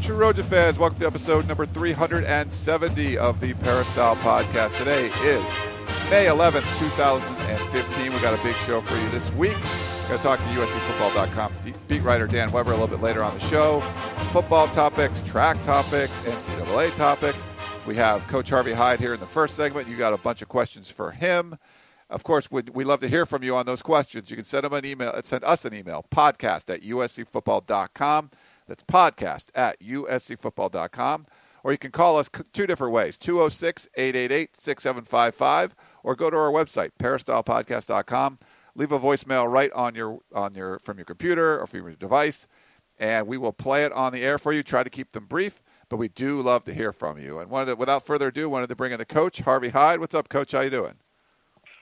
Trojan fans. Welcome to episode number 370 of the Peristyle Podcast. Today is May 11th, 2015. We got a big show for you this week. We're going to talk to USCFootball.com beat writer Dan Weber a little bit later on the show. Football topics, track topics, NCAA topics. We have Coach Harvey Hyde here in the first segment. You got a bunch of questions for him. Of course, we we love to hear from you on those questions. You can send them an email. Send us an email, podcast at uscfootball.com. That's podcast at uscfootball.com. Or you can call us two different ways 206 888 6755 or go to our website, peristylepodcast.com. Leave a voicemail right on your, on your, from your computer or from your device, and we will play it on the air for you. Try to keep them brief, but we do love to hear from you. And wanted to, without further ado, wanted to bring in the coach, Harvey Hyde. What's up, coach? How you doing?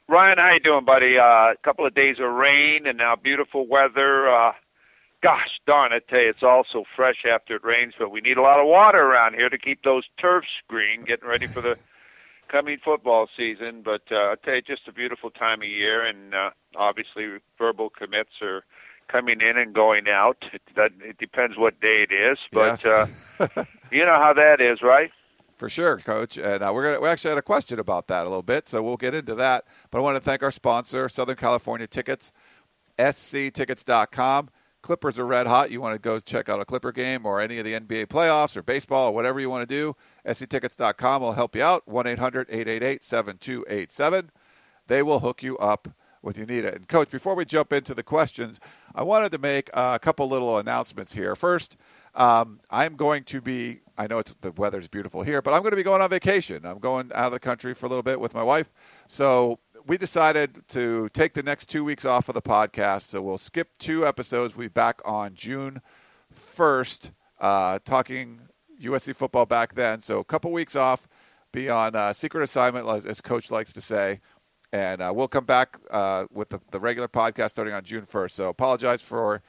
Ryan, how you doing, buddy? Uh, a couple of days of rain and now beautiful weather. Uh, gosh darn, it, you, it's all so fresh after it rains, but we need a lot of water around here to keep those turfs green, getting ready for the coming football season. But uh, I tell you, just a beautiful time of year, and uh, obviously verbal commits are coming in and going out. It, that, it depends what day it is, but Yes. uh, you know how that is, right? For sure, Coach. And uh, we're gonna we actually had a question about that a little bit, so we'll get into that. But I want to thank our sponsor, Southern California Tickets, sctickets.com. Clippers are red hot. You want to go check out a Clipper game or any of the NBA playoffs or baseball or whatever you want to do, sctickets.com will help you out. 1 800 888 7287. They will hook you up with you need it. And, Coach, before we jump into the questions, I wanted to make a couple little announcements here. First, um, I'm going to be, I know it's, the weather's beautiful here, but I'm going to be going on vacation. I'm going out of the country for a little bit with my wife. So we decided to take the next two weeks off of the podcast. So we'll skip two episodes. We'll be back on June 1st, uh, talking USC football back then. So a couple weeks off, be on uh, secret assignment, as, as Coach likes to say. And uh, we'll come back uh, with the, the regular podcast starting on June 1st. So apologize for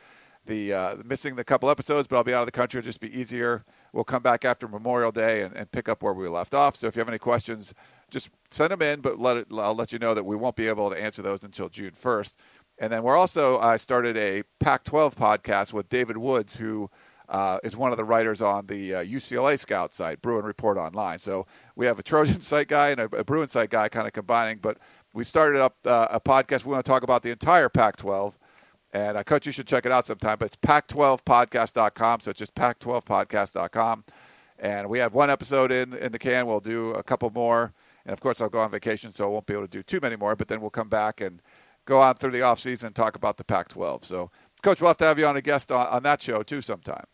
the uh, missing the couple episodes, but I'll be out of the country. It'll just be easier. We'll come back after Memorial Day and, and pick up where we left off. So if you have any questions, just send them in, but let it, I'll let you know that we won't be able to answer those until June 1st. And then we're also, I started a Pac 12 podcast with David Woods, who uh, is one of the writers on the uh, UCLA Scout site, Bruin Report Online. So we have a Trojan site guy and a, a Bruin site guy kind of combining, but we started up uh, a podcast. We want to talk about the entire Pac 12. And I Coach, you should check it out sometime. But it's pac12podcast.com. So it's just pac12podcast.com. And we have one episode in, in the can. We'll do a couple more. And of course, I'll go on vacation, so I won't be able to do too many more. But then we'll come back and go on through the off season and talk about the Pac 12. So, Coach, we'll have to have you on a guest on, on that show too sometime.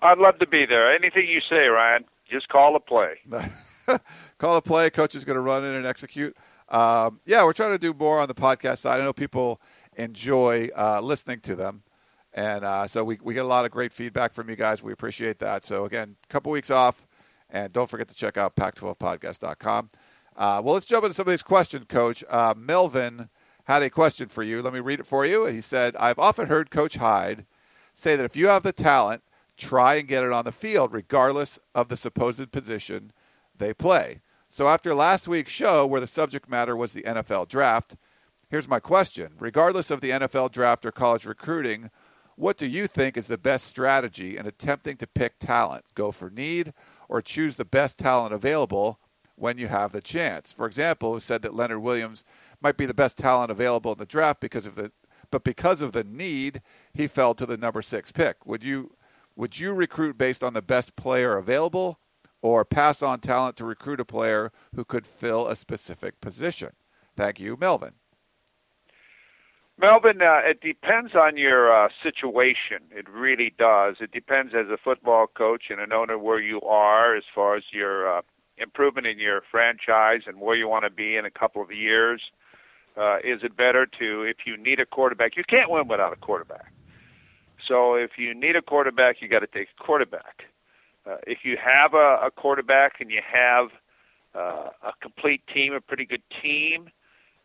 I'd love to be there. Anything you say, Ryan, just call a play. Call a play. Coach is going to run in and execute. Um, yeah, we're trying to do more on the podcast side. I know people enjoy uh, listening to them. And uh, so we, we get a lot of great feedback from you guys. We appreciate that. So, again, a couple weeks off. And don't forget to check out pac12podcast.com. Uh, well, let's jump into some of these questions, Coach. Uh, Melvin had a question for you. Let me read it for you. He said, I've often heard Coach Hyde say that if you have the talent, try and get it on the field, regardless of the supposed position they play. So, after last week's show, where the subject matter was the NFL draft, here's my question. Regardless of the NFL draft or college recruiting, what do you think is the best strategy in attempting to pick talent? Go for need or choose the best talent available when you have the chance? For example, who said that Leonard Williams might be the best talent available in the draft because of the but because of the need, he fell to the number 6 pick. Would you would you recruit based on the best player available or pass on talent to recruit a player who could fill a specific position? Thank you, Melvin. Melvin, uh, it depends on your uh, situation. It really does. It depends as a football coach and an owner where you are as far as your uh, improvement in your franchise and where you want to be in a couple of years. Uh, is it better to, if you need a quarterback, you can't win without a quarterback. So if you need a quarterback, you got to take a quarterback. Uh, if you have a, a quarterback and you have uh, a complete team, a pretty good team,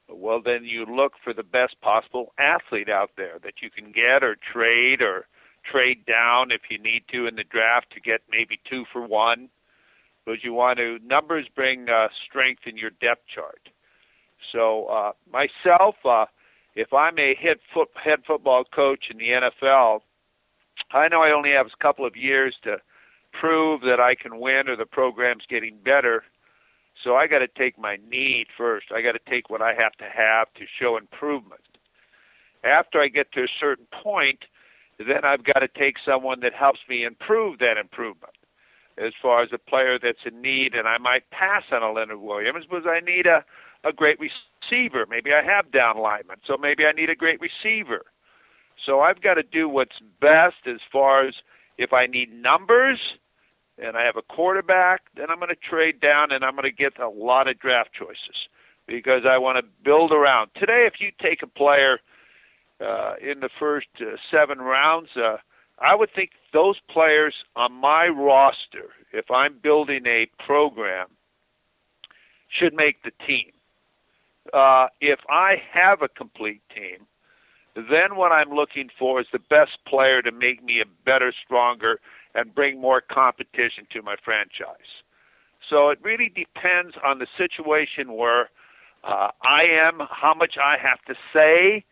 well, then you look for the best possible athlete out there that you can get or trade or trade down if you need to in the draft to get maybe two for one. Because you want to, numbers bring uh, strength in your depth chart. So, uh, myself, uh, if I'm a head, foot, head football coach in the NFL, I know I only have a couple of years to prove that I can win or the program's getting better. So I got to take my need first. I got to take what I have to have to show improvement. After I get to a certain point, then I've got to take someone that helps me improve that improvement. As far as a player that's in need, and I might pass on a Leonard Williams because I need a a great receiver. Maybe I have down linemen, so maybe I need a great receiver. So I've got to do what's best as far as if I need numbers and I have a quarterback, then I'm going to trade down and I'm going to get a lot of draft choices because I want to build around. Today, if you take a player uh, in the first uh, seven rounds, uh, I would think those players on my roster, if I'm building a program, should make the team. Uh, if I have a complete team, then what I'm looking for is the best player to make me a better, stronger, and bring more competition to my franchise. So it really depends on the situation where uh, I am, how much I have to say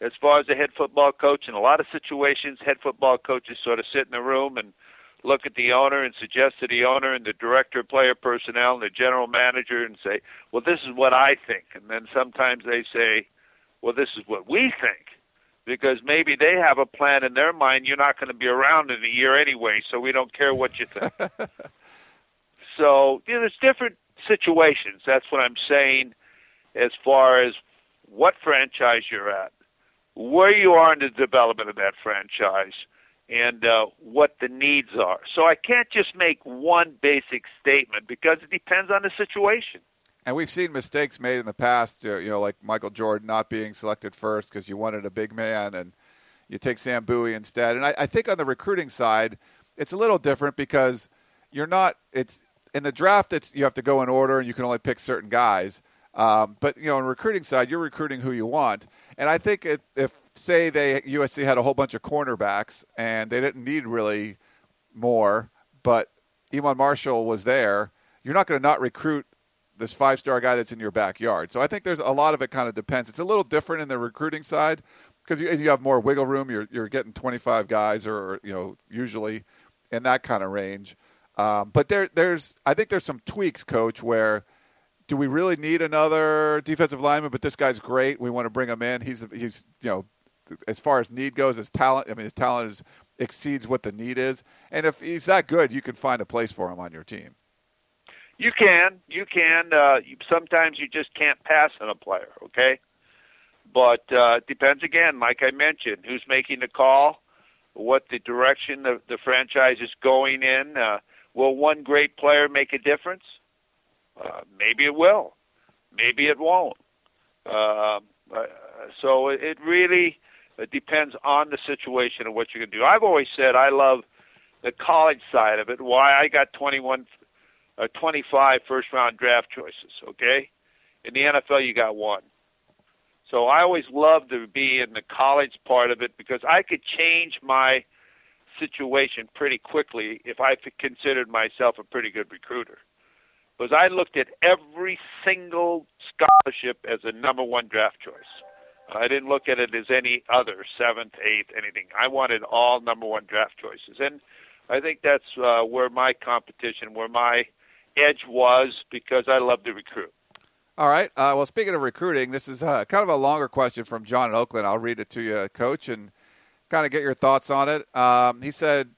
as far as a head football coach. In a lot of situations, head football coaches sort of sit in the room and look at the owner and suggest to the owner and the director of player personnel and the general manager and say, well, this is what I think. And then sometimes they say, well, this is what we think because maybe they have a plan in their mind. You're not going to be around in a year anyway, so we don't care what you think. so you know, there's different situations. That's what I'm saying as far as what franchise you're at, where you are in the development of that franchise, and uh, what the needs are. So I can't just make one basic statement because it depends on the situation. And we've seen mistakes made in the past, uh, you know, like Michael Jordan not being selected first because you wanted a big man and you take Sam Bowie instead. And I, I think on the recruiting side, it's a little different because you're not. It's in the draft. It's you have to go in order and you can only pick certain guys. Um, but you know, on recruiting side, you're recruiting who you want. And I think it, if say they USC had a whole bunch of cornerbacks and they didn't need really more, but Iman Marshall was there, you're not going to not recruit this five star guy that's in your backyard. So I think there's a lot of it kind of depends. It's a little different in the recruiting side because you, you have more wiggle room. You're you're getting 25 guys or you know usually in that kind of range. Um, but there there's I think there's some tweaks, coach, where do we really need another defensive lineman? But this guy's great. We want to bring him in. He's he's you know as far as need goes, his talent. I mean, his talent is exceeds what the need is. And if he's that good, you can find a place for him on your team. You can, you can. Uh, sometimes you just can't pass on a player, okay? But uh, depends again, like I mentioned, who's making the call, what the direction the, the franchise is going in. Uh, will one great player make a difference? Uh, maybe it will. Maybe it won't. Uh, uh, so it really it depends on the situation and what you're going to do. I've always said I love the college side of it. Why I got 21 uh, 25 first round draft choices, okay? In the NFL, you got one. So I always loved to be in the college part of it because I could change my situation pretty quickly if I considered myself a pretty good recruiter. Because I looked at every single scholarship as a number one draft choice. I didn't look at it as any other seventh, eighth, anything. I wanted all number one draft choices, and I think that's uh, where my competition, where my edge was because I love to recruit. All right. Uh, well, speaking of recruiting, this is uh, kind of a longer question from John in Oakland. I'll read it to you, Coach, and kind of get your thoughts on it. Um, he said,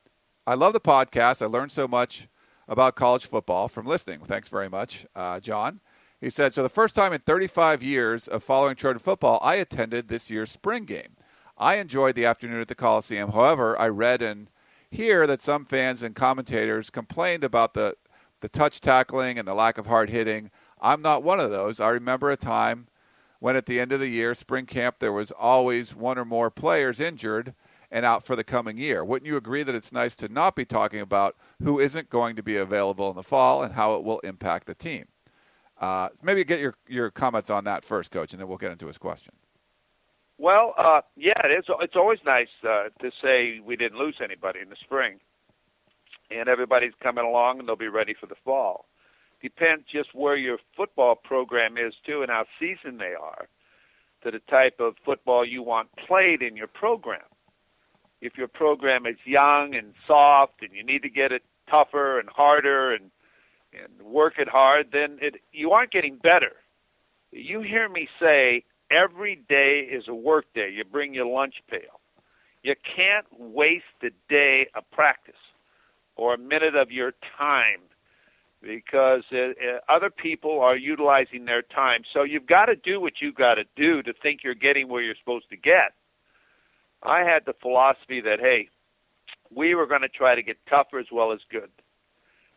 I love the podcast. I learned so much about college football from listening. Thanks very much, uh, John. He said, So the first time in 35 years of following Trojan football, I attended this year's spring game. I enjoyed the afternoon at the Coliseum. However, I read and hear that some fans and commentators complained about the the touch tackling and the lack of hard hitting. I'm not one of those. I remember a time when at the end of the year, spring camp, there was always one or more players injured, and out for the coming year. Wouldn't you agree that it's nice to not be talking about who isn't going to be available in the fall and how it will impact the team? Uh, maybe get your, your comments on that first, Coach, and then we'll get into his question. Well, uh, yeah, it is. It's always nice uh, to say we didn't lose anybody in the spring, and everybody's coming along and they'll be ready for the fall. Depends just where your football program is too, and how seasoned they are, to the type of football you want played in your program. If your program is young and soft, and you need to get it tougher and harder and and work it hard, then it you aren't getting better. You hear me say every day is a work day. You bring your lunch pail. You can't waste a day of practice or a minute of your time because uh, uh, other people are utilizing their time. So you've got to do what you've got to do to think you're getting where you're supposed to get. I had the philosophy that, hey, we were going to try to get tougher as well as good.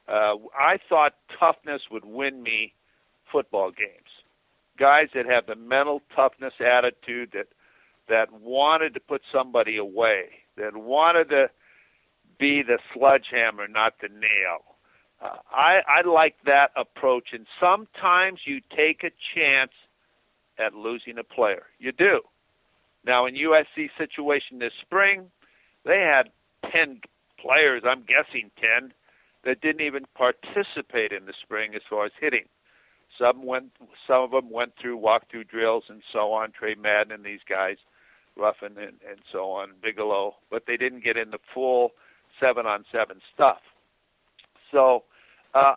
Uh, I thought toughness would win me football games guys that have the mental toughness attitude that that wanted to put somebody away, that wanted to be the sledgehammer, not the nail. Uh, I I like that approach, and sometimes you take a chance at losing a player. You do. Now, in USC situation this spring, they had ten players. I'm guessing ten that didn't even participate in the spring as far as hitting. Some went, some of them went through walkthrough drills and so on. Tre Madden and these guys, Ruffin and, and so on, Bigelow, but they didn't get in the full seven on seven stuff. So, uh,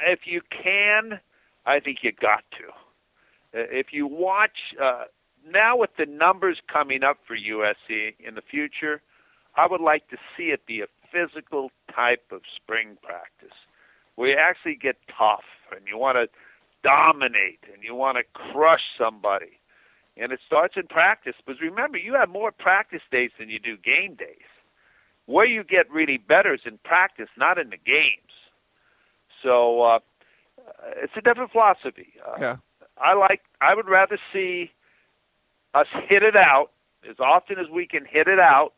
if you can, I think you got to. Uh, if you watch uh, now with the numbers coming up for USC in the future, I would like to see it be a physical type of spring practice where you actually get tough and you want to dominate and you want to crush somebody. And it starts in practice. Because remember, you have more practice days than you do game days. Where you get really better is in practice, not in the games. So uh, it's a different philosophy. Uh, yeah. I like. I would rather see us hit it out as often as we can hit it out,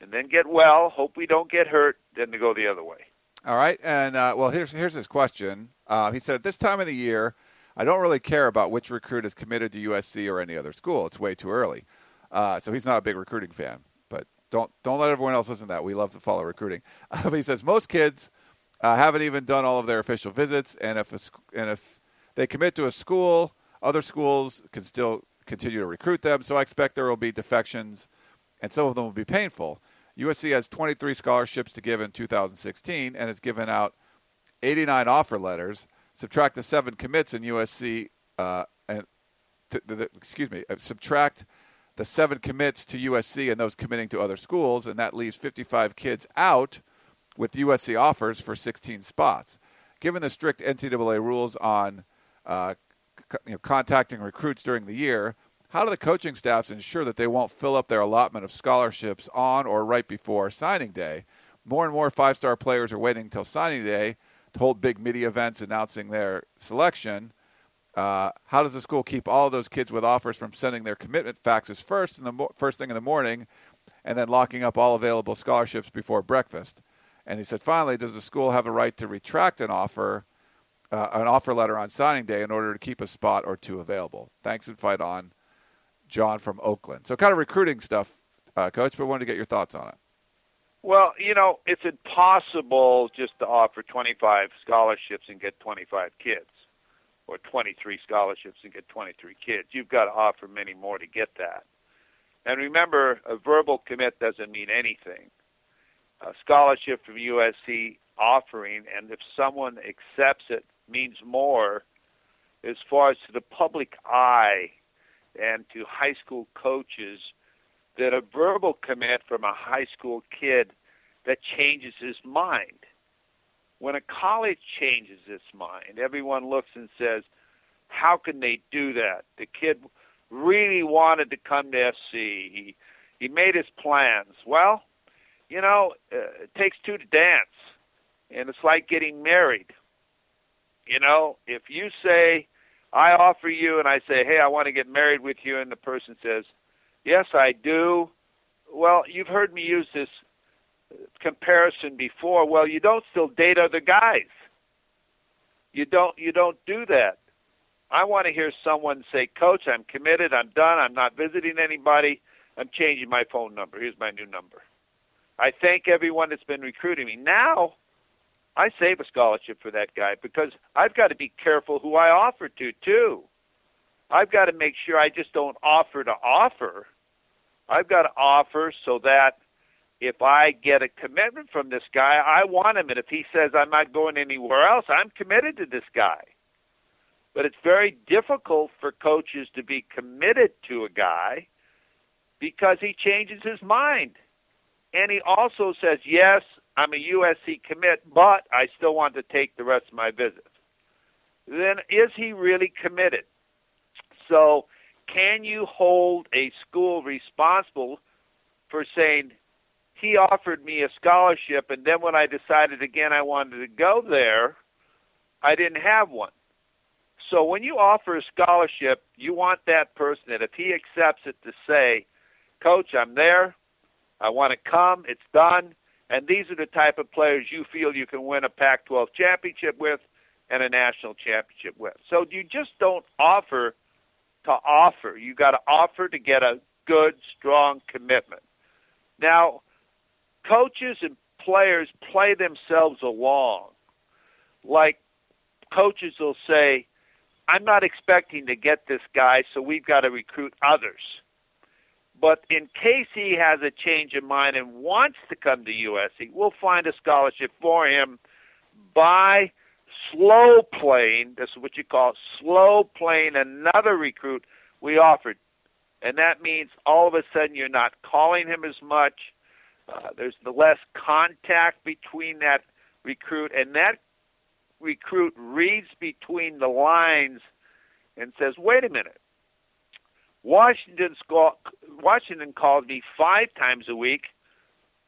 and then get well. Hope we don't get hurt, than to go the other way. All right, and uh, well, here's here's his question. Uh, he said, "At this time of the year, I don't really care about which recruit is committed to USC or any other school. It's way too early." Uh, so he's not a big recruiting fan. Don't don't let everyone else listen to that. We love to follow recruiting. he says most kids uh, haven't even done all of their official visits, and if a, and if they commit to a school, other schools can still continue to recruit them. So I expect there will be defections, and some of them will be painful. USC has 23 scholarships to give in 2016 and has given out 89 offer letters. Subtract the seven commits in USC, uh, and th- th- excuse me, uh, subtract the seven commits to USC and those committing to other schools, and that leaves 55 kids out with USC offers for 16 spots. Given the strict NCAA rules on uh, c- you know, contacting recruits during the year, how do the coaching staffs ensure that they won't fill up their allotment of scholarships on or right before signing day? More and more five star players are waiting until signing day to hold big media events announcing their selection. Uh, how does the school keep all those kids with offers from sending their commitment faxes first in the mo- first thing in the morning, and then locking up all available scholarships before breakfast? And he said, finally, does the school have a right to retract an offer, uh, an offer letter on signing day in order to keep a spot or two available? Thanks and fight on. John from Oakland. So kind of recruiting stuff, uh, Coach, but wanted to get your thoughts on it. Well, you know, it's impossible just to offer 25 scholarships and get 25 kids, or 23 scholarships and get 23 kids. You've got to offer many more to get that. And remember, a verbal commit doesn't mean anything. A scholarship from USC offering, and if someone accepts it, means more as far as to the public eye and to high school coaches that a verbal commit from a high school kid that changes his mind. When a college changes its mind, everyone looks and says, How can they do that? The kid really wanted to come to SC. He, he made his plans. Well, you know, uh, it takes two to dance, and it's like getting married. You know, if you say, I offer you and I say, hey, I want to get married with you, and the person says, yes, I do. Well, you've heard me use this comparison before. Well, you don't still date other guys. You don't you don't do that. I want to hear someone say, "Coach, I'm committed. I'm done. I'm not visiting anybody. I'm changing my phone number. Here's my new number." I thank everyone that's been recruiting me. Now, I save a scholarship for that guy because I've got to be careful who I offer to too. I've got to make sure I just don't offer to offer. I've got to offer so that if I get a commitment from this guy, I want him. And if he says I'm not going anywhere else, I'm committed to this guy. But it's very difficult for coaches to be committed to a guy because he changes his mind. And he also says, yes, I'm a USC commit, but I still want to take the rest of my visits. Then is he really committed? So, can you hold a school responsible for saying he offered me a scholarship, and then when I decided again I wanted to go there, I didn't have one? So, when you offer a scholarship, you want that person that if he accepts it to say, Coach, I'm there. I want to come. It's done. And these are the type of players you feel you can win a Pac 12 championship with and a national championship with. So you just don't offer to offer. You got to offer to get a good, strong commitment. Now, coaches and players play themselves along. Like coaches will say, I'm not expecting to get this guy, so we've got to recruit others. But in case he has a change of mind and wants to come to USC, we'll find a scholarship for him by slow playing. This is what you call slow playing another recruit we offered. And that means all of a sudden you're not calling him as much. Uh, there's the less contact between that recruit, and that recruit reads between the lines and says, wait a minute, Washington Washington called me five times a week,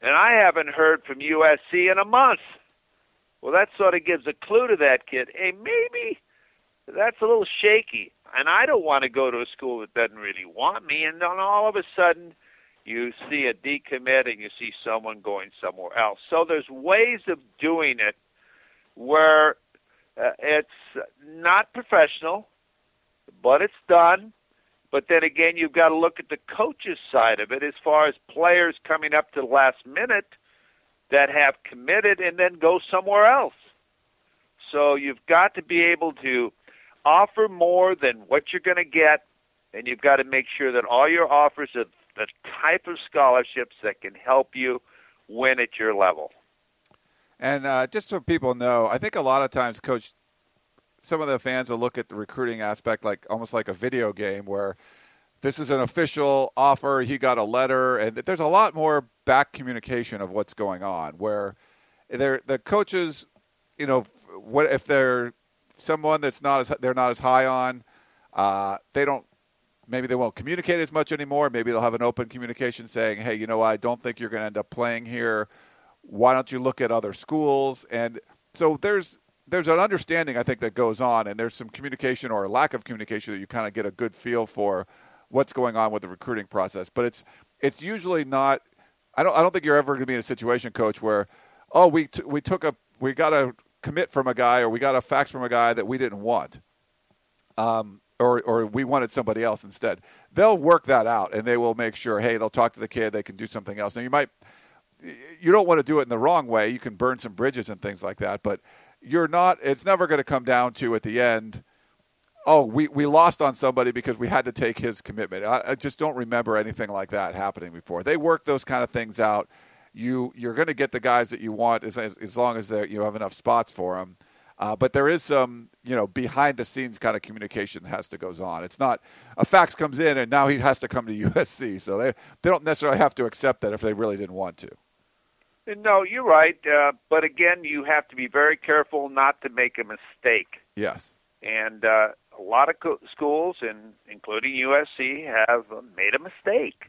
and I haven't heard from USC in a month. Well, that sort of gives a clue to that kid. Hey, maybe that's a little shaky, and I don't want to go to a school that doesn't really want me. And then all of a sudden, you see a decommit and you see someone going somewhere else. So there's ways of doing it where uh, it's not professional, but it's done but then again, you've got to look at the coach's side of it as far as players coming up to the last minute that have committed and then go somewhere else. So you've got to be able to offer more than what you're going to get, and you've got to make sure that all your offers are the type of scholarships that can help you win at your level. And uh, just so people know, I think a lot of times, Coach some of the fans will look at the recruiting aspect like almost like a video game where this is an official offer. He got a letter, and there's a lot more back communication of what's going on. Where the coaches, you know, what if they're someone that's not as they're not as high on, uh, they don't. Maybe they won't communicate as much anymore. Maybe they'll have an open communication saying, "Hey, you know, I don't think you're going to end up playing here. Why don't you look at other schools?" And so there's there's an understanding I think that goes on, and there's some communication or lack of communication that you kind of get a good feel for what's going on with the recruiting process. But it's it's usually not. I don't I don't think you're ever going to be in a situation, coach, where oh we t- we took a we got a commit from a guy or we got a fax from a guy that we didn't want. Um, or, or we wanted somebody else instead. They'll work that out, and they will make sure. Hey, they'll talk to the kid. They can do something else. Now you might, you don't want to do it in the wrong way. You can burn some bridges and things like that. But you're not. It's never going to come down to at the end. Oh, we, we lost on somebody because we had to take his commitment. I, I just don't remember anything like that happening before. They work those kind of things out. You you're going to get the guys that you want as as, as long as you have enough spots for them. Uh, but there is some, you know, behind the scenes kind of communication that has to goes on. It's not a fax comes in and now he has to come to USC, so they they don't necessarily have to accept that if they really didn't want to. No, you're right. Uh, but again, you have to be very careful not to make a mistake. Yes. And uh, a lot of co- schools, and including USC, have made a mistake.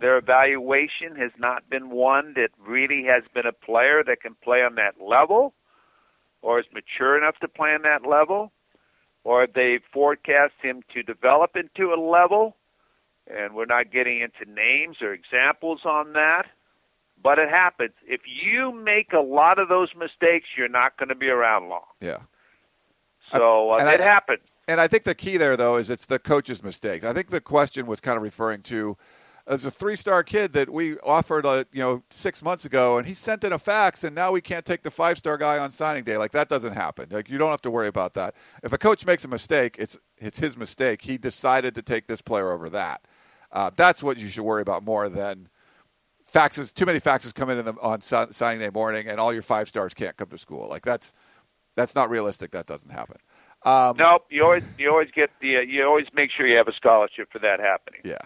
Their evaluation has not been one that really has been a player that can play on that level, or is mature enough to play on that level, or they forecast him to develop into a level and we're not getting into names or examples on that, but it happens. If you make a lot of those mistakes, you're not going to be around long. Yeah. So uh, And it I- happens. And I think the key there, though, is it's the coach's mistake. I think the question was kind of referring to as a three-star kid that we offered, uh, you know, six months ago, and he sent in a fax, and now we can't take the five-star guy on signing day. Like that doesn't happen. Like you don't have to worry about that. If a coach makes a mistake, it's it's his mistake. He decided to take this player over that. Uh, that's what you should worry about more than faxes. Too many faxes come in, in the, on si- signing day morning, and all your five stars can't come to school. Like that's that's not realistic. That doesn't happen. Um, Nope. You always you always get the uh, you always make sure you have a scholarship for that happening. Yeah.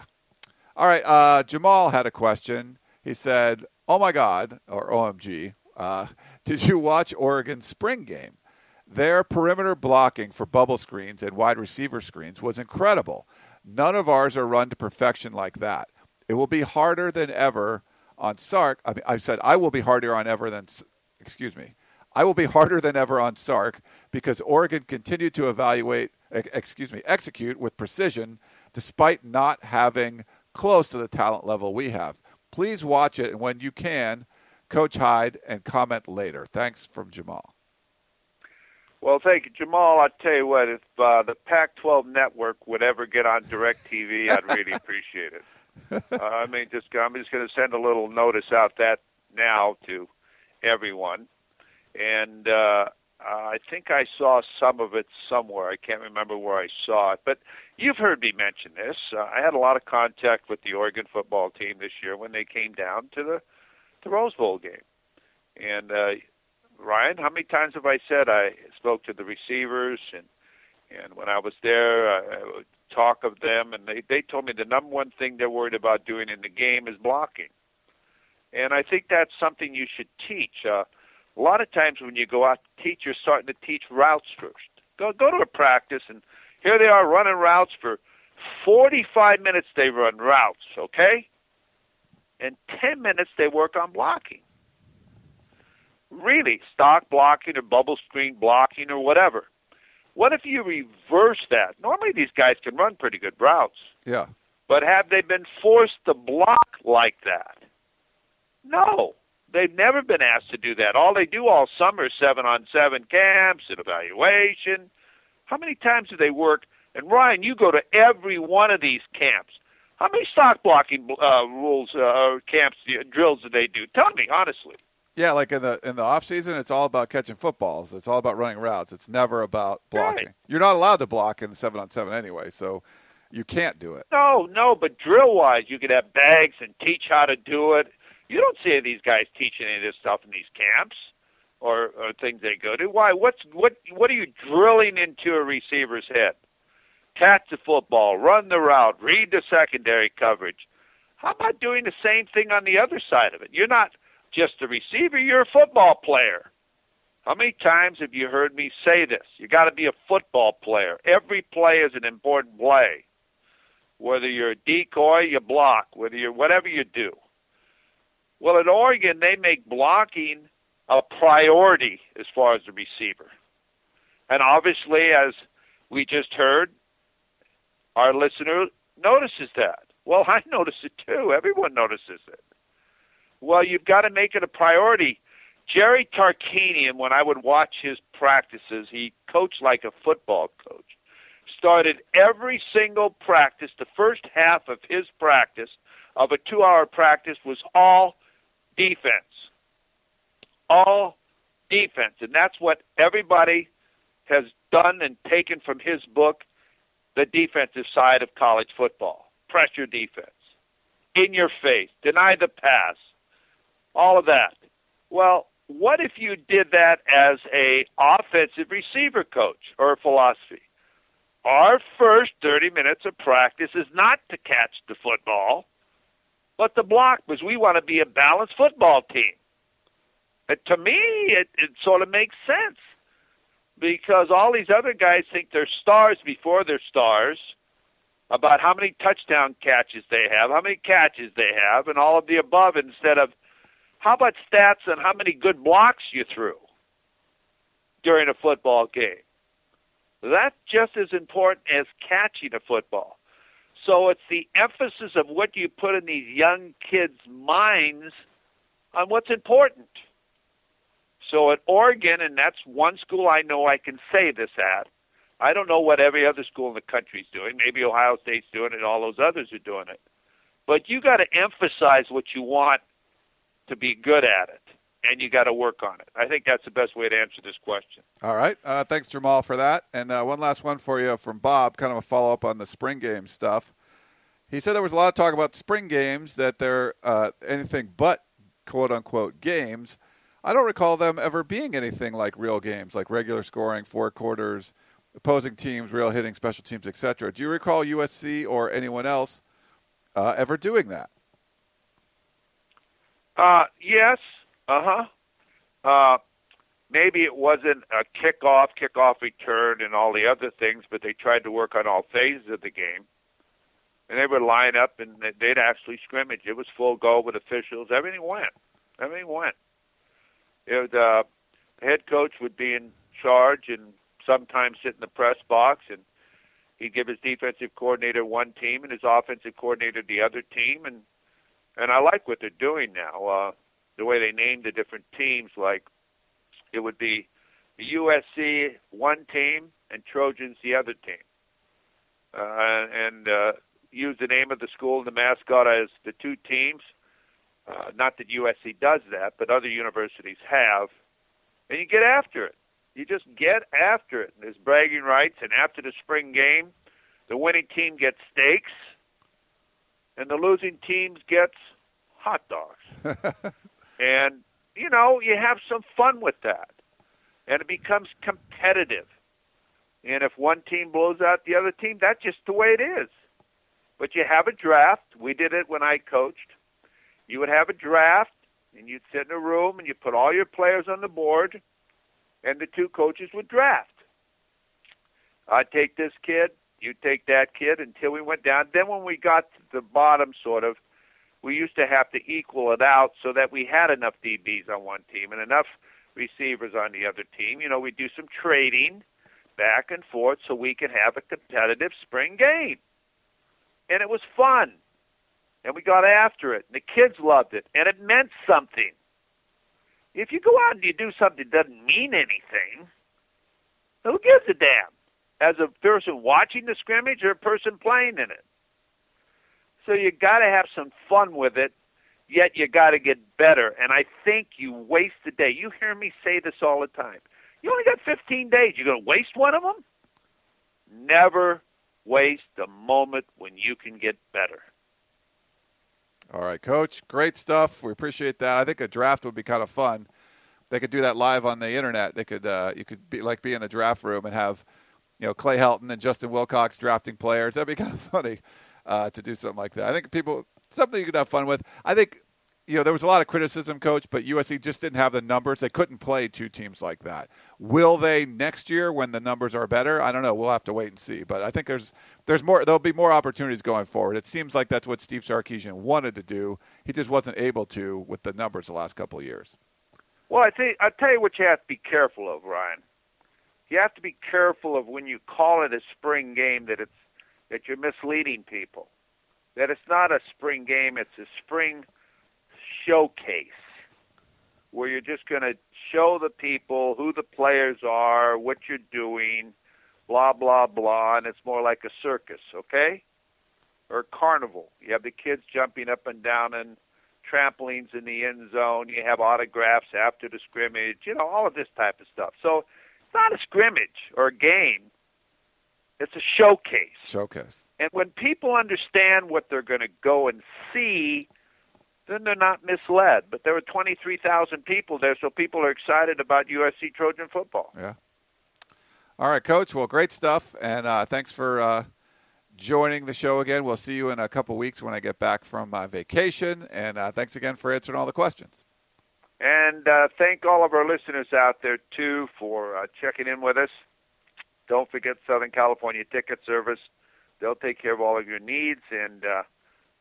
All right. Uh, Jamal had a question. He said, "Oh my God," or "OMG." Uh, did you watch Oregon's spring game? Their perimeter blocking for bubble screens and wide receiver screens was incredible. None of ours are run to perfection like that. It will be harder than ever on Sark. I mean, I said I will be harder on ever than. Excuse me. I will be harder than ever on Sark because Oregon continued to evaluate, excuse me, execute with precision despite not having close to the talent level we have. Please watch it, and when you can, Coach Hyde and comment later. Thanks from Jamal. Well, thank you, Jamal. I'll tell you what, if uh, the Pac-12 network would ever get on DirecTV, I'd really appreciate it. Uh, I mean, just I'm just going to send a little notice out that now to everyone, and uh, I think I saw some of it somewhere. I can't remember where I saw it, but you've heard me mention this. Uh, I had a lot of contact with the Oregon football team this year when they came down to the the Rose Bowl game, and uh, Ryan, how many times have I said I spoke to the receivers and and when I was there, I, would talk of them, and they they told me the number one thing they're worried about doing in the game is blocking, and I think that's something you should teach. Uh, a lot of times when you go out to teach, you're starting to teach routes first. Go go to a practice, and here they are running routes for 45 minutes. They run routes, okay, and 10 minutes they work on blocking really stalk blocking or bubble screen blocking or whatever. What if you reverse that? Normally these guys can run pretty good routes, Yeah. but have they been forced to block like that? No. They've never been asked to do that. All they do all summer is seven on seven camps and evaluation. How many times do they work? And Ryan, you go to every one of these camps. How many stalk blocking uh, rules uh, or camps drills do they do? Tell me honestly. Yeah, like in the in the off season, it's all about catching footballs. It's all about running routes. It's never about blocking. Right. You're not allowed to block in the seven on seven anyway, so you can't do it. No, no, but drill wise, you could have bags and teach how to do it. You don't see these guys teaching any of this stuff in these camps or, or things they go to. Why? What's what? What are you drilling into a receiver's head? Catch the football, run the route, read the secondary coverage. How about doing the same thing on the other side of it? You're not just a receiver; you're a football player. How many times have you heard me say this? You got to be a football player. Every play is an important play. Whether you're a decoy, you block. Whether you're whatever you do. Well, at Oregon, they make blocking a priority as far as the receiver. And obviously, as we just heard, our listener notices that. Well, I notice it too. Everyone notices it. Well, you've got to make it a priority. Jerry Tarkanian, when I would watch his practices, he coached like a football coach. Started every single practice, the first half of his practice, of a two hour practice, was all defense. All defense. And that's what everybody has done and taken from his book, the defensive side of college football. Pressure defense. In your face. Deny the pass. All of that. Well, what if you did that as a offensive receiver coach or philosophy? Our first 30 minutes of practice is not to catch the football, but to block because we want to be a balanced football team. To me, it, it sort of makes sense because all these other guys think they're stars before they're stars about how many touchdown catches they have, how many catches they have, and all of the above instead of how about stats and how many good blocks you threw during a football game? That's just as important as catching a football. So it's the emphasis of what you put in these young kids' minds on what's important. So at Oregon, and that's one school I know I can say this at. I don't know what every other school in the country is doing. Maybe Ohio State's doing it, and all those others are doing it. But you got to emphasize what you want to be good at it, and you got to work on it. I think that's the best way to answer this question. All right. Uh, thanks, Jamal, for that. And uh, one last one for you from Bob, kind of a follow up on the spring game stuff. He said there was a lot of talk about spring games, that they're uh, anything but quote unquote games. I don't recall them ever being anything like real games, like regular scoring, four quarters, opposing teams, real hitting, special teams, etc. Do you recall USC or anyone else uh, ever doing that? Uh, yes. Uh-huh. Uh Maybe it wasn't a kickoff, kickoff return, and all the other things, but they tried to work on all phases of the game. And they would line up and they'd actually scrimmage. It was full go with officials. Everything went. Everything went. It, uh, the head coach would be in charge and sometimes sit in the press box and he'd give his defensive coordinator one team and his offensive coordinator the other team and and I like what they're doing now. Uh the way they name the different teams like it would be USC one team and Trojans the other team. Uh and uh use the name of the school and the mascot as the two teams. Uh, not that USC does that, but other universities have. And you get after it. You just get after it. There's bragging rights, and after the spring game, the winning team gets steaks, and the losing team gets hot dogs. and, you know, you have some fun with that. And it becomes competitive. And if one team blows out the other team, that's just the way it is. But you have a draft. We did it when I coached. You would have a draft, and you'd sit in a room, and you put all your players on the board, and the two coaches would draft. I'd take this kid, you'd take that kid until we went down. Then when we got to the bottom, sort of, we used to have to equal it out so that we had enough DBs on one team and enough receivers on the other team. You know, we do some trading back and forth so we could have a competitive spring game and it was fun. And we got after it, and the kids loved it, and it meant something. If you go out and you do something that doesn't mean anything, who gives a damn? As a person watching the scrimmage or a person playing in it. So you got to have some fun with it, yet you got to get better. And I think you waste a day. You hear me say this all the time. You only got 15 days. You're going to waste one of them? Never waste a moment when you can get better. All right, Coach. Great stuff. We appreciate that. I think a draft would be kind of fun. They could do that live on the internet. They could, uh, you could be like be in the draft room and have, you know, Clay Helton and Justin Wilcox drafting players. That'd be kind of funny uh, to do something like that. I think people something you could have fun with. I think you know, there was a lot of criticism, coach, but USC just didn't have the numbers. They couldn't play two teams like that. Will they next year when the numbers are better? I don't know. We'll have to wait and see. But I think there's there's more. There'll be more opportunities going forward. It seems like that's what Steve Sarkisian wanted to do. He just wasn't able to with the numbers the last couple of years. Well, I think I tell you what you have to be careful of, Ryan. You have to be careful of when you call it a spring game that it's that you're misleading people. That it's not a spring game; it's a spring showcase where you're just going to show the people who the players are, what you're doing, blah, blah, blah, and it's more like a circus, okay? Or carnival. You have the kids jumping up and down and trampolines in the end zone. You have autographs after the scrimmage, you know, all of this type of stuff. So it's not a scrimmage or a game. It's a showcase. Showcase. And when people understand what they're going to go and see, then they're not misled. But there were 23,000 people there, so people are excited about USC Trojan football. Yeah. All right, Coach. Well, great stuff, and uh, thanks for uh, joining the show again. We'll see you in a couple weeks when I get back from my vacation, and uh, thanks again for answering all the questions. And uh, thank all of our listeners out there too for uh, checking in with us. Don't forget Southern California Ticket Service. They'll take care of all of your needs. And, uh,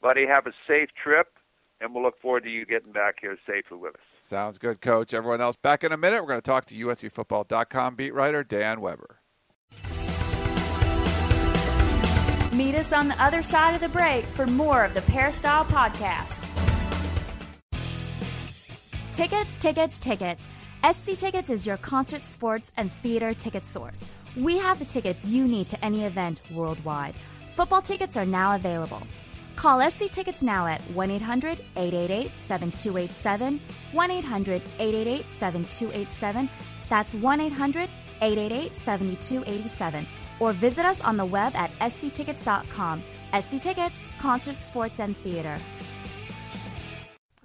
buddy, have a safe trip and we'll look forward to you getting back here safely with us. Sounds good, Coach. Everyone else, back in a minute. We're going to talk to USCFootball.com beat writer Dan Weber. Meet us on the other side of the break for more of the Peristyle Podcast. Tickets, tickets, tickets. SC Tickets is your concert, sports, and theater ticket source. We have the tickets you need to any event worldwide. Football tickets are now available. Call SC Tickets now at 1 800 888 7287. 1 800 888 7287. That's 1 800 888 7287 or visit us on the web at sctickets.com. SC Tickets, concert, sports, and theater.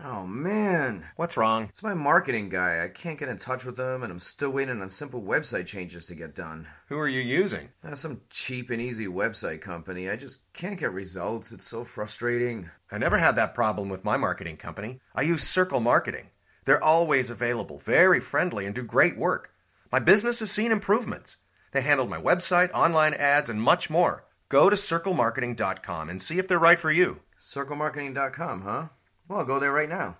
Oh man, What's wrong? it's my marketing guy. I can't get in touch with him, and I'm still waiting on simple website changes to get done. Who are you using? Uh, some cheap and easy website company. I just can't get results. It's so frustrating. I never had that problem with my marketing company. I use Circle Marketing. They're always available, very friendly, and do great work. My business has seen improvements. They handled my website, online ads, and much more. Go to circlemarketing.com and see if they're right for you. CircleMarketing.com, huh? Well, I'll go there right now.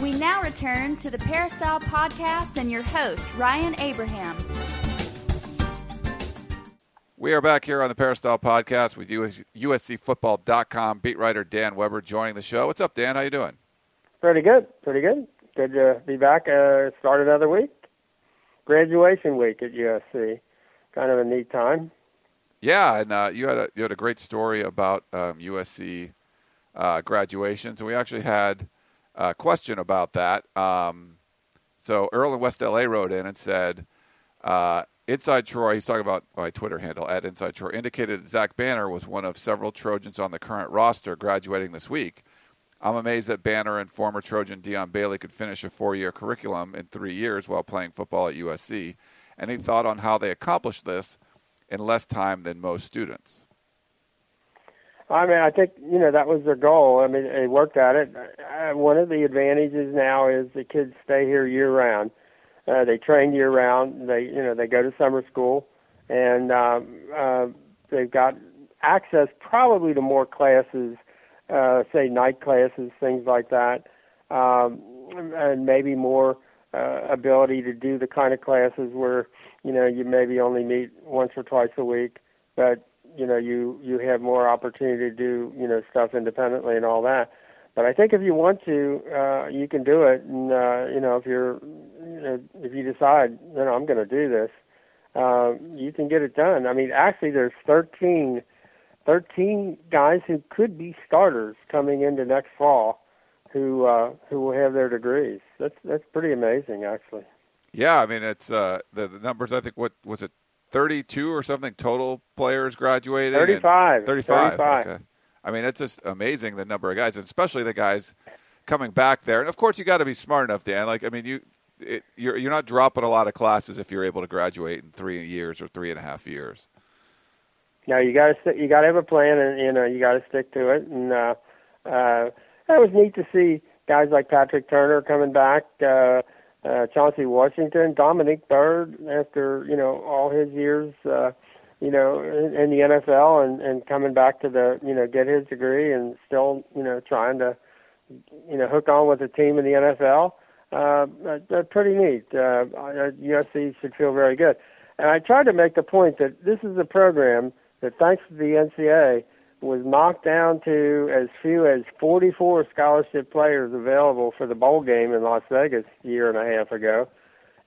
We now return to the Peristyle Podcast and your host, Ryan Abraham. We are back here on the Peristyle Podcast with US, USCFootball.com beat writer Dan Weber joining the show. What's up, Dan? How you doing? Pretty good. Pretty good. Good to be back. Uh, start another week. Graduation week at USC. Kind of a neat time. Yeah, and uh, you had a you had a great story about um, USC uh, graduations, and we actually had a question about that. Um, so Earl in West LA wrote in and said, uh, "Inside Troy." He's talking about my Twitter handle at Inside Troy. Indicated that Zach Banner was one of several Trojans on the current roster graduating this week. I'm amazed that Banner and former Trojan Dion Bailey could finish a four-year curriculum in three years while playing football at USC. Any thought on how they accomplished this in less time than most students? I mean, I think you know that was their goal. I mean, they worked at it. Uh, one of the advantages now is the kids stay here year round. Uh, they train year round. They you know they go to summer school, and um, uh, they've got access probably to more classes, uh, say night classes, things like that, um, and maybe more uh, ability to do the kind of classes where you know you maybe only meet once or twice a week, but you know you you have more opportunity to do you know stuff independently and all that. But I think if you want to, uh, you can do it. And uh, you know if you're you know if you decide you know I'm going to do this, uh, you can get it done. I mean actually there's 13, 13 guys who could be starters coming into next fall, who uh, who will have their degrees. That's that's pretty amazing actually. Yeah, I mean it's uh, the, the numbers. I think what was it, thirty-two or something total players graduated. and- 35. 35. 35. Okay. I mean it's just amazing the number of guys, and especially the guys coming back there. And of course, you got to be smart enough, Dan. Like I mean, you it, you're you're not dropping a lot of classes if you're able to graduate in three years or three and a half years. No, you got to you got to have a plan, and you know you got to stick to it. And uh, uh, it was neat to see guys like Patrick Turner coming back, uh, uh, Chauncey Washington, Dominique Byrd, after you know all his years, uh, you know, in, in the NFL, and and coming back to the you know get his degree, and still you know trying to you know hook on with a team in the NFL. Uh, that's pretty neat. Uh, USC should feel very good. And I tried to make the point that this is a program that, thanks to the NCAA, was knocked down to as few as 44 scholarship players available for the bowl game in Las Vegas a year and a half ago,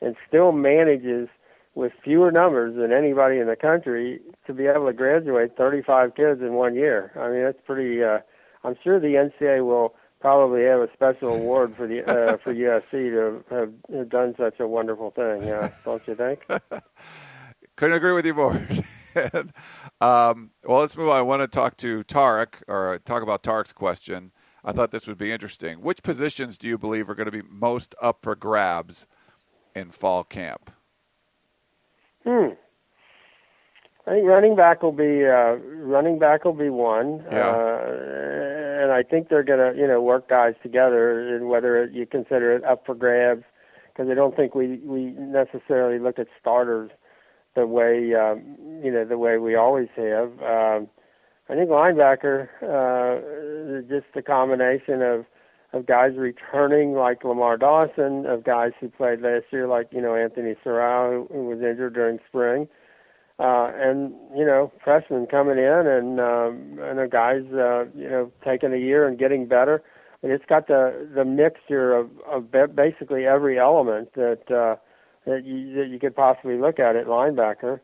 and still manages with fewer numbers than anybody in the country to be able to graduate 35 kids in one year. I mean, that's pretty. Uh, I'm sure the NCAA will probably have a special award for the uh, for USC to have, have done such a wonderful thing. Yeah, don't you think? Couldn't agree with you more. Um, well, let's move on. I want to talk to Tarek or talk about Tarek's question. I thought this would be interesting. Which positions do you believe are going to be most up for grabs in fall camp? Hmm. I think running back will be uh, running back will be one, Yeah. uh, and I think they're gonna you know work guys together, and whether you consider it up for grabs, because I don't think we we necessarily look at starters the way um, you know the way we always have. Um, I think linebacker, uh, just the combination of of guys returning like Lamar Dawson, of guys who played last year like you know Anthony Sarao, who, who was injured during spring. uh, and you know freshmen coming in and um, and the guys uh, you know taking a year and getting better. And it's got the the mixture of of basically every element that uh, that you that you could possibly look at at linebacker.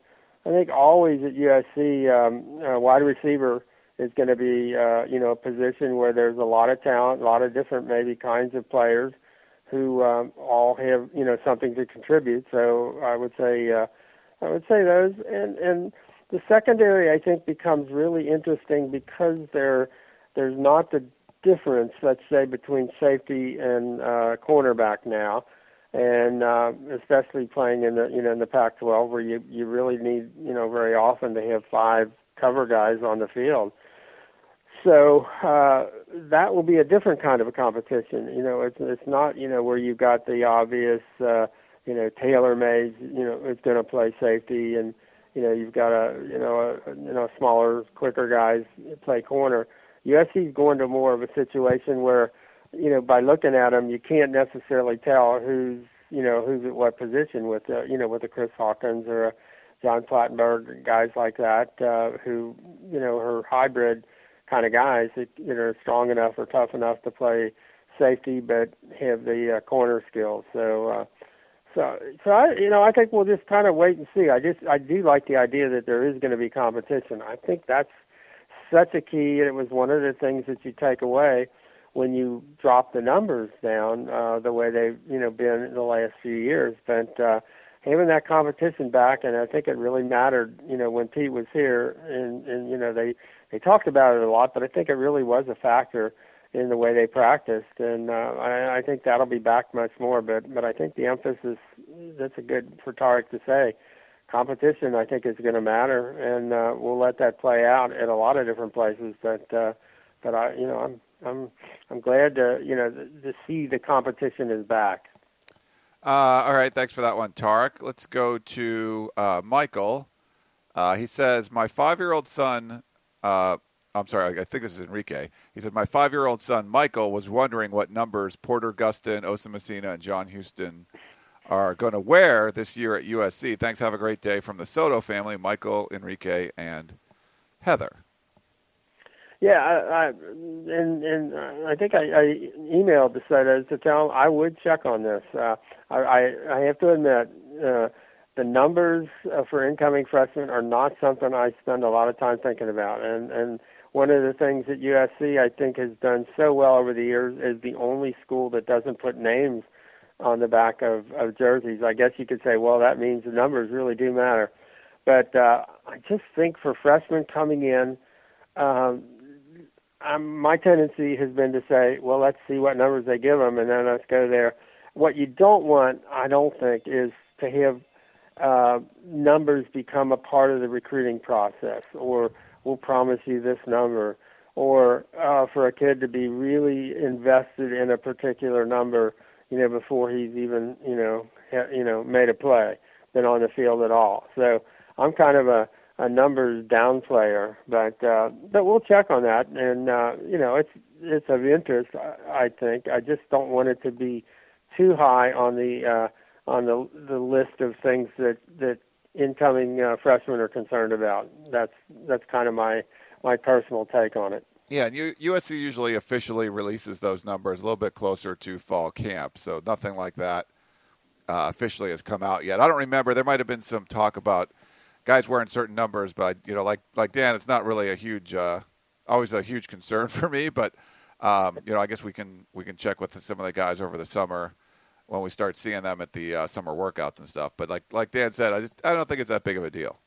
I think always at USC, um, a wide receiver is going to be uh, you know a position where there's a lot of talent, a lot of different maybe kinds of players who um, all have you know something to contribute. So I would say. Uh, I would say those, and and the secondary I think becomes really interesting because there there's not the difference, let's say, between safety and uh, cornerback now, and uh, especially playing in the you know in the Pac-12 where you you really need you know very often to have five cover guys on the field. So uh, that will be a different kind of a competition. You know, it's it's not you know where you've got the obvious. Uh, you know, tailor made, you know, is going to play safety, and you know, you've got a, you know, a, you know, smaller, quicker guys play corner. USC is going to more of a situation where, you know, by looking at them, you can't necessarily tell who's, you know, who's at what position with, uh, you know, with a Chris Hawkins or a John Plattenburg, guys like that, uh, who, you know, are hybrid kind of guys that, you know, are strong enough or tough enough to play safety, but have the uh, corner skills. So, uh, so, so I, you know, I think we'll just kind of wait and see. I just, I do like the idea that there is going to be competition. I think that's such a key, and it was one of the things that you take away when you drop the numbers down uh, the way they've, you know, been in the last few years. But uh, having that competition back, and I think it really mattered, you know, when Pete was here, and and you know they they talked about it a lot, but I think it really was a factor in the way they practiced, and uh, I, I think that'll be back much more. But but I think the emphasis that's a good for Tarek to say. Competition, I think, is going to matter, and uh, we'll let that play out at a lot of different places. But uh, but I, you know, I'm I'm I'm glad to you know to see the competition is back. Uh, all right, thanks for that one, Tarek. Let's go to uh, Michael. Uh, he says, "My five-year-old son uh, I'm sorry, I think this is Enrique. He said, My five year old son, Michael, was wondering what numbers Porter Gustin, Osa Masina, and John Houston are going to wear this year at USC. Thanks. Have a great day from the Soto family, Michael, Enrique, and Heather. Yeah, I, I and and I think I, I emailed the site to tell them I would check on this. Uh, I I have to admit, uh, the numbers uh, for incoming freshmen are not something I spend a lot of time thinking about, and and one of the things that USC I think has done so well over the years is the only school that doesn't put names on the back of, of jerseys. I guess you could say, well, that means the numbers really do matter. But uh, I just think for freshmen coming in, um, I'm, my tendency has been to say, well, let's see what numbers they give them, and then let's go there. What you don't want, I don't think, is to have uh, numbers become a part of the recruiting process or – we'll promise you this number, or uh, for a kid to be really invested in a particular number, you know, before he's even, you know, ha- you know, made a play, been on the field at all. So I'm kind of a a numbers down player, but uh, but we'll check on that, and uh, you know, it's it's of interest. I, I think I just don't want it to be too high on the uh, on the the list of things that that incoming uh, freshmen are concerned about. That's that's kind of my my personal take on it. Yeah, and USC usually officially releases those numbers a little bit closer to fall camp, so nothing like that uh, officially has come out yet. I don't remember. There might have been some talk about guys wearing certain numbers, but you know, like like Dan, it's not really a huge, uh, always a huge concern for me. But um, you know, I guess we can we can check with some of the guys over the summer when we start seeing them at the uh, summer workouts and stuff. But like like Dan said, I just I don't think it's that big of a deal.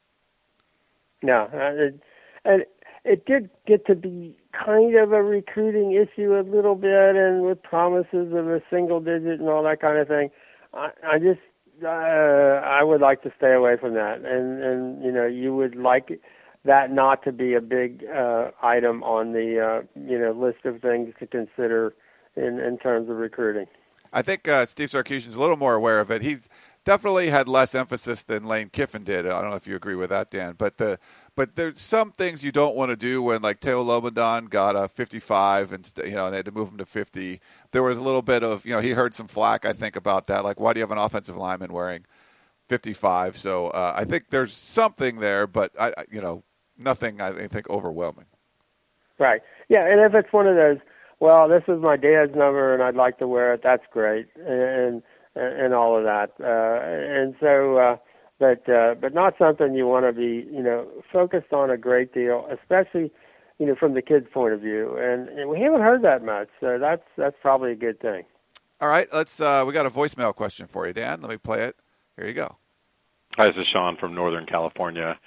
No, uh, it, and it did get to be kind of a recruiting issue a little bit, and with promises of a single digit and all that kind of thing. I, I just uh, I would like to stay away from that, and and you know you would like that not to be a big uh, item on the uh, you know list of things to consider in in terms of recruiting. I think uh, Steve Sarkisian's a little more aware of it. He's definitely had less emphasis than Lane Kiffin did. I don't know if you agree with that, Dan. But the but there's some things you don't want to do when like Toa Lobendahn got a 55 and you know and they had to move him to 50. There was a little bit of you know he heard some flack I think about that. Like why do you have an offensive lineman wearing 55. So uh, I think there's something there, but I, you know, nothing I think overwhelming. Right. Yeah, and if it's one of those, well, this is my dad's number and I'd like to wear it. That's great, and and, and all of that. Uh, and so, uh, but uh, but not something you want to be, you know, focused on a great deal, especially, you know, from the kids' point of view. And, and we haven't heard that much, so that's that's probably a good thing. All right, let's. Uh, we got a voicemail question for you, Dan. Let me play it. Here you go. Hi, this is Sean from Northern California,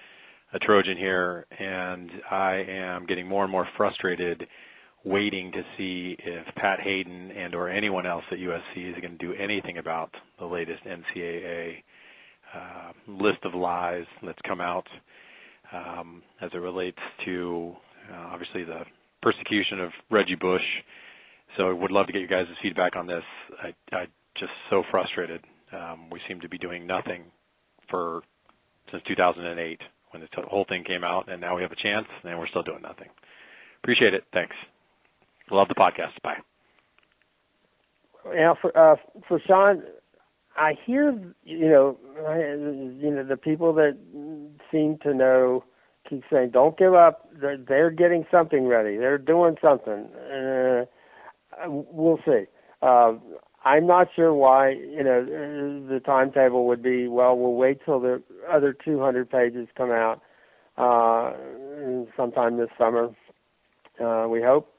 a Trojan here, and I am getting more and more frustrated waiting to see if Pat Haden and or anyone else at USC is going to do anything about the latest NCAA uh, list of lies that's come out um, as it relates to uh, obviously the persecution of Reggie Bush. So I would love to get you guys' feedback on this. I, I just so frustrated. Um, we seem to be doing nothing for since 2008 when the whole thing came out, and now we have a chance, and we're still doing nothing. Appreciate it. Thanks. Love the podcast. Bye. Now for uh, for Sean, I hear you know you know the people that seem to know keep saying don't give up. They're they're getting something ready. They're doing something. Uh, we'll see. Uh, I'm not sure why you know the timetable would be. Well, we'll wait till the other 200 pages come out uh, sometime this summer. Uh, we hope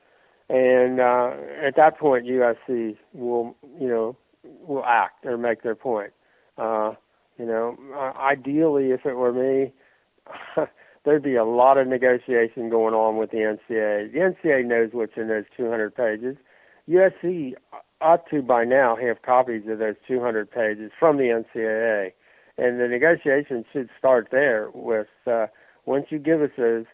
and uh, at that point, USC will, you know, will act or make their point. Uh, you know, uh, ideally, if it were me, there'd be a lot of negotiation going on with the NCAA. The NCAA knows what's in those 200 pages. USC ought to by now have copies of those 200 pages from the NCAA, and the negotiations should start there. With uh, once you give us those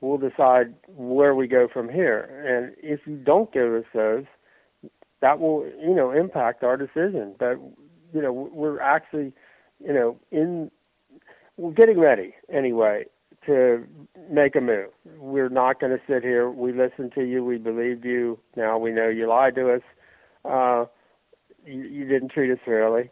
we'll decide where we go from here. And if you don't give us those, that will, you know, impact our decision. But, you know, we're actually, you know, in, we're getting ready anyway to make a move. We're not going to sit here. We listened to you. We believed you. Now we know you lied to us. Uh, you, you didn't treat us fairly.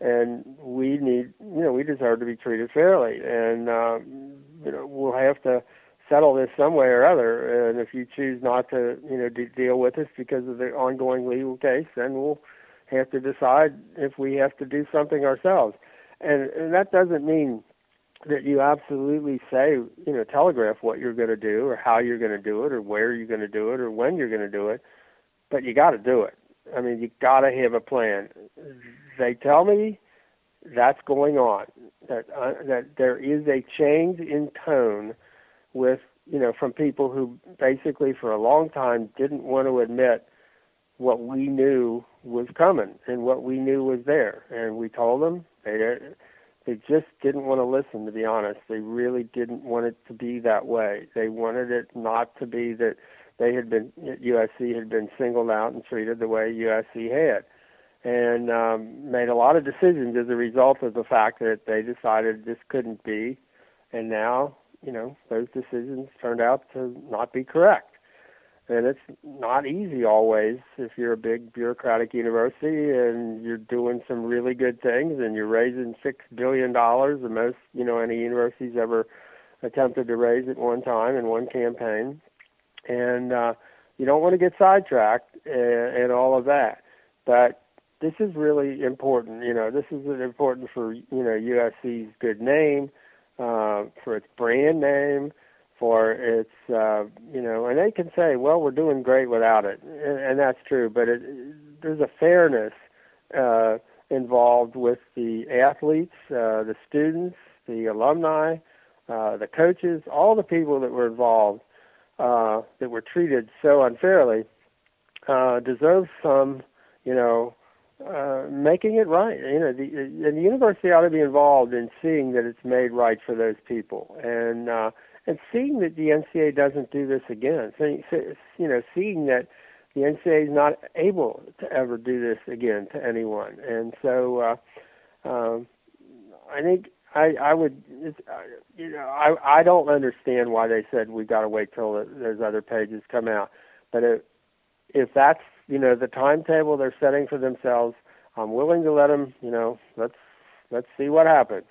And we need, you know, we deserve to be treated fairly. And, um, you know, we'll have to, settle this some way or other. And if you choose not to, you know, de- deal with us because of the ongoing legal case, then we'll have to decide if we have to do something ourselves. And, and that doesn't mean that you absolutely say, you know, telegraph what you're going to do or how you're going to do it or where you're going to do it or when you're going to do it, but you got to do it. I mean, you got to have a plan. They tell me that's going on. That uh, that there is a change in tone with you know from people who basically for a long time didn't want to admit what we knew was coming and what we knew was there. And we told them they they just didn't want to listen to be honest. They really didn't want it to be that way. They wanted it not to be that they had been USC had been singled out and treated the way USC had. And um, made a lot of decisions as a result of the fact that they decided this couldn't be. And now you know, those decisions turned out to not be correct. And it's not easy always if you're a big bureaucratic university and you're doing some really good things and you're raising six billion dollars, the most you know any university's ever attempted to raise at one time in one campaign, and uh, you don't want to get sidetracked and, and all of that. But this is really important. You know, this is important for you know USC's good name uh, for its brand name, for its uh, you know, and they can say, well, we're doing great without it, and, and that's true. But it, there's a fairness uh, involved with the athletes, uh, the students, the alumni, uh, the coaches, all the people that were involved uh, that were treated so unfairly uh, deserve some, you know, uh, making it right. You know, the, and the university ought to be involved in seeing that it's made right for those people, and uh, and seeing that the NCA doesn't do this again. So, you know, seeing that the NCA is not able to ever do this again to anyone, and so uh, um, I think I I would it's, uh, you know I I don't understand why they said we got to wait till those other pages come out, but if if that's you know the timetable they're setting for themselves. I'm willing to let them, you know, let's Let's see what happens.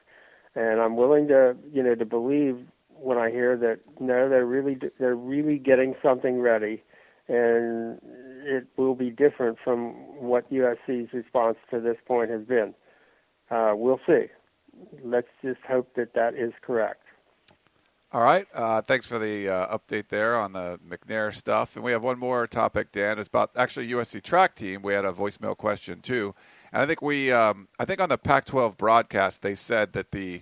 And I'm willing to, you know, to believe when I hear that no, they're really they're really getting something ready, and it will be different from what USC's response to this point has been. Uh, we'll see. Let's just hope that that is correct. All right. Uh, thanks for the uh, update there on the McNair stuff. And we have one more topic, Dan. It's about actually USC track team. We had a voicemail question too, and I think we, um, I think on the Pac-12 broadcast they said that the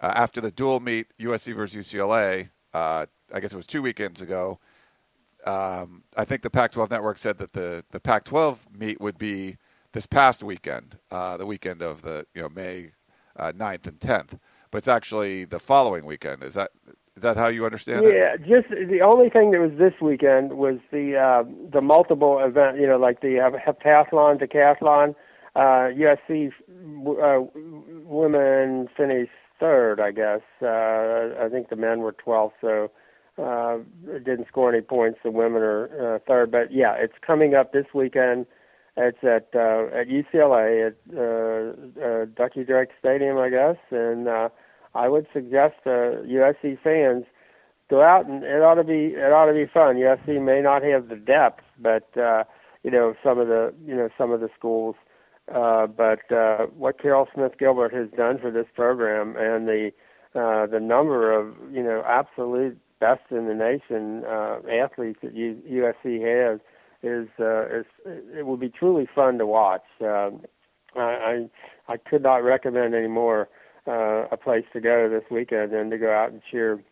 uh, after the dual meet USC versus UCLA, uh, I guess it was two weekends ago. Um, I think the Pac-12 network said that the the Pac-12 meet would be this past weekend, uh, the weekend of the you know May uh, 9th and 10th, but it's actually the following weekend. Is that is that how you understand yeah, it? Yeah, just the only thing that was this weekend was the uh, the multiple event. You know, like the uh, heptathlon, decathlon. Uh, USC uh, women finished third, I guess. Uh, I think the men were 12th, so uh, didn't score any points. The women are uh, third, but yeah, it's coming up this weekend. It's at uh, at UCLA at uh, uh, Ducky Drake Stadium, I guess, and uh, I would suggest uh, USC fans go out and it ought to be it ought to be fun. USC may not have the depth, but uh, you know some of the you know some of the schools uh, but uh, what Caryl Smith Gilbert has done for this program and the uh, the number of you know absolute best in the nation uh, athletes that USC has is uh, is it will be truly fun to watch. Uh, I, I I could not recommend any more uh, a place to go this weekend and to go out and cheer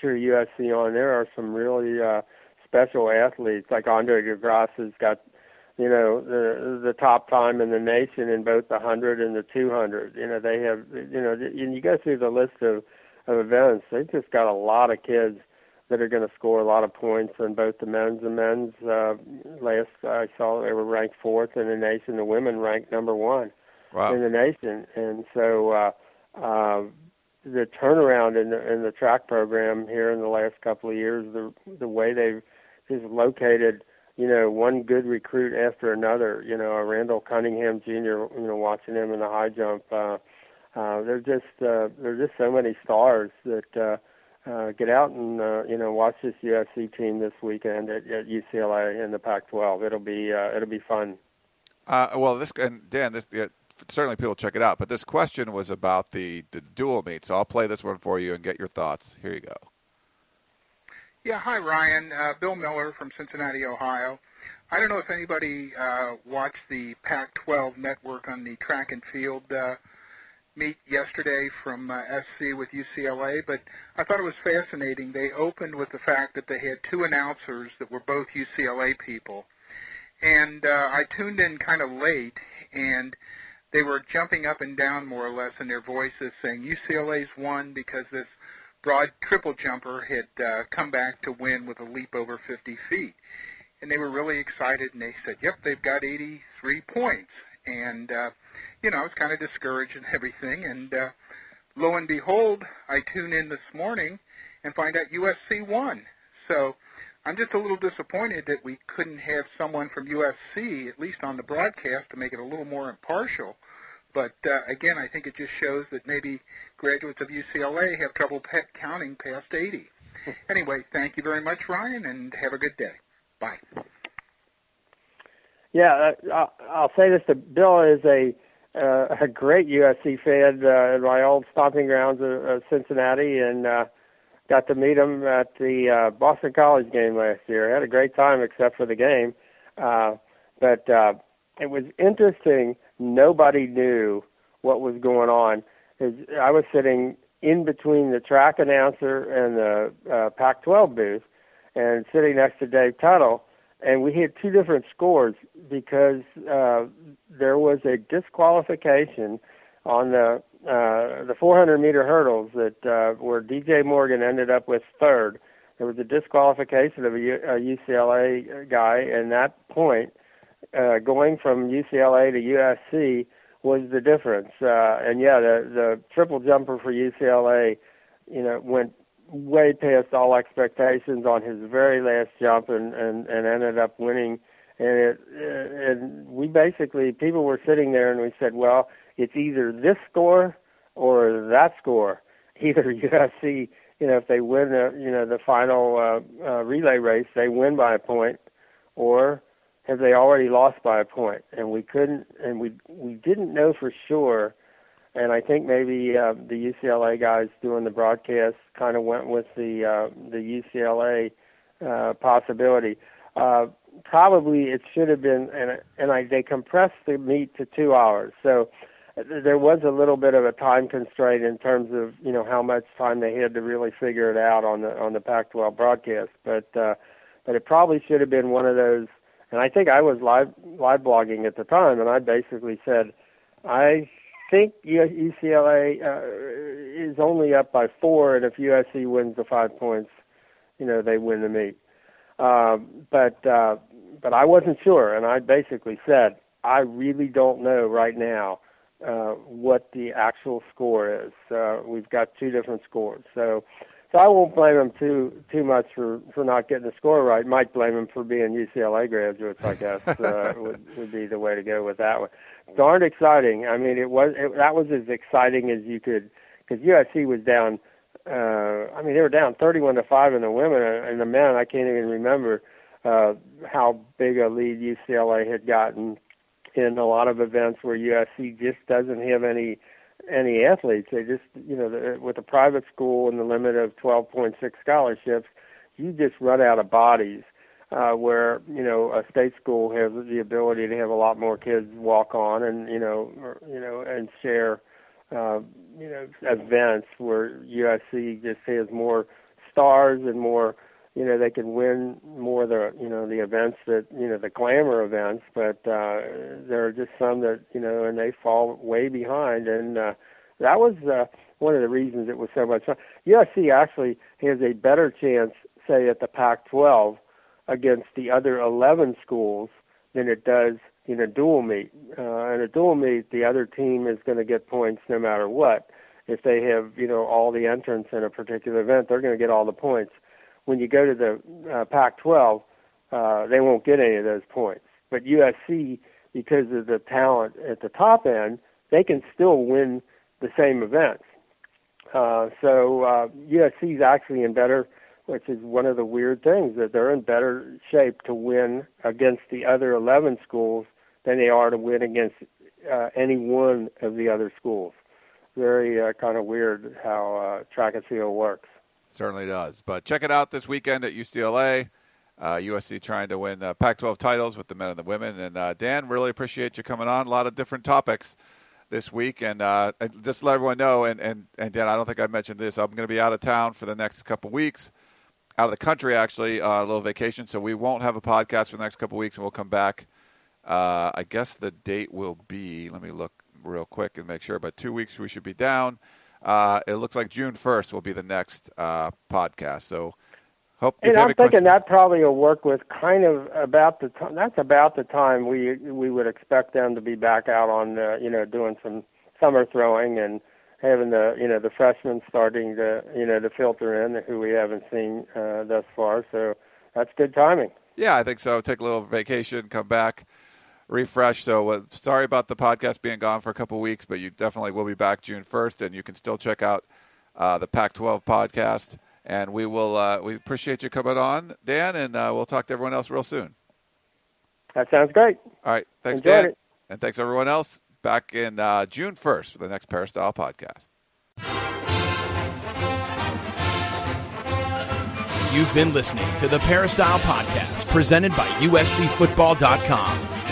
cheer USC on. There are some really uh, special athletes like Andre De Grasse has got you know the the top time in the nation in both the 100 and the 200 you know they have you know and you go through the list of of events they've just got a lot of kids that are going to score a lot of points on both the men's and men's uh last I saw they were ranked fourth in the nation the women ranked number 1 wow. in the nation and so uh uh the turnaround in the in the track program here in the last couple of years the the way they've just located you know, one good recruit after another. You know, Randall Cunningham Jr. You know, watching him in the high jump. Uh, uh, there's just uh, there's just so many stars that uh, uh, get out and uh, you know watch this USC team this weekend at, at UCLA in the Pac-12. It'll be uh, it'll be fun. Uh, well, this and Dan, this certainly people check it out. But this question was about the the dual meet, so I'll play this one for you and get your thoughts. Here you go. Yeah, hi Ryan. Uh, Bill Miller from Cincinnati, Ohio. I don't know if anybody uh, watched the Pac-12 network on the track and field uh, meet yesterday from uh, SC with UCLA, but I thought it was fascinating. They opened with the fact that they had two announcers that were both UCLA people, and uh, I tuned in kind of late, and they were jumping up and down more or less in their voices, saying UCLA's won because this broad triple jumper had uh, come back to win with a leap over 50 feet. And they were really excited, and they said, yep, they've got 83 points. And, uh, you know, I was kind of discouraged and everything. And uh, lo and behold, I tune in this morning and find out USC won. So I'm just a little disappointed that we couldn't have someone from USC, at least on the broadcast, to make it a little more impartial. But uh, again, I think it just shows that maybe graduates of UCLA have trouble pe- counting past 80. anyway, thank you very much, Ryan, and have a good day. Bye. Yeah, uh, I'll say this: to Bill is a uh, a great USC fan uh, at my old stomping grounds of, of Cincinnati, and uh, got to meet him at the uh, Boston College game last year. I had a great time, except for the game. Uh, but uh, it was interesting nobody knew what was going on. I was sitting in between the track announcer and the uh, Pac-12 booth, and sitting next to Dave Tuttle, and we had two different scores because uh, there was a disqualification on the uh, the 400 meter hurdles that uh, where DJ Morgan ended up with third. There was a disqualification of a, U- a UCLA guy, and that point uh, going from UCLA to USC was the difference. Uh, and yeah, the the triple jumper for UCLA, you know, went way past all expectations on his very last jump and and, and ended up winning. And it and we basically people were sitting there and we said, well, it's either this score or that score. Either USC, you know, if they win the you know the final uh, uh, relay race, they win by a point, or have they already lost by a point? And we couldn't, and we we didn't know for sure. And I think maybe uh, the UCLA guys doing the broadcast kind of went with the uh, the UCLA uh, possibility. Uh, probably it should have been, and and I they compressed the meet to two hours, so there was a little bit of a time constraint in terms of you know how much time they had to really figure it out on the on the Pac-12 broadcast, but uh, but it probably should have been one of those. And I think I was live live blogging at the time, and I basically said, I think UCLA uh, is only up by four, and if USC wins the five points, you know they win the meet. Uh, but uh, but I wasn't sure, and I basically said I really don't know right now uh, what the actual score is. Uh, we've got two different scores, so so I won't blame them too too much for for not getting the score right. Might blame them for being UCLA graduates. I guess uh, would would be the way to go with that one. Darn exciting. I mean, it was it, that was as exciting as you could because USC was down. Uh, I mean, they were down 31 to five in the women and the men. I can't even remember uh, how big a lead UCLA had gotten in a lot of events where USC just doesn't have any any athletes. They just, you know, the, with a private school and the limit of 12.6 scholarships, you just run out of bodies. Uh, where you know a state school has the ability to have a lot more kids walk on and you know or, you know and share uh, you know events where USC just has more stars and more you know they can win more the you know the events that you know the glamour events, but uh, there are just some that you know and they fall way behind, and uh, that was uh, one of the reasons it was so much fun. USC actually has a better chance, say at the Pac-12, against the other 11 schools than it does in a dual meet. Uh, in a dual meet, the other team is going to get points no matter what. If they have you know all the entrants in a particular event, they're going to get all the points when you go to the uh, Pac-12, uh, they won't get any of those points. But USC, because of the talent at the top end, they can still win the same events. Uh, so uh, USC is actually in better, which is one of the weird things that they're in better shape to win against the other 11 schools than they are to win against uh, any one of the other schools. Very uh, kind of weird how uh, track and field works. Certainly does. But check it out this weekend at UCLA. Uh, USC trying to win uh, Pac-12 titles with the men and the women. And uh, Dan, really appreciate you coming on. A lot of different topics this week, and uh, just let everyone know. And, and and Dan, I don't think I mentioned this. I'm going to be out of town for the next couple weeks, out of the country actually, uh, a little vacation. So we won't have a podcast for the next couple weeks, and we'll come back. Uh, I guess the date will be. Let me look real quick and make sure. But two weeks we should be down. Uh, it looks like June 1st will be the next uh, podcast. So hope. And I'm thinking that probably will work with kind of about the time. That's about the time we we would expect them to be back out on uh, you know doing some summer throwing and having the you know the freshmen starting to you know to filter in who we haven't seen uh, thus far. So that's good timing. Yeah, I think so. Take a little vacation, come back refresh. So uh, sorry about the podcast being gone for a couple weeks, but you definitely will be back June 1st, and you can still check out uh, the Pac-12 podcast. And we will uh, we appreciate you coming on, Dan, and uh, we'll talk to everyone else real soon. That sounds great. All right, thanks, Enjoyed Dan, it. and thanks everyone else. Back in uh, June 1st for the next Peristyle podcast. You've been listening to the Peristyle Podcast, presented by USCFootball.com.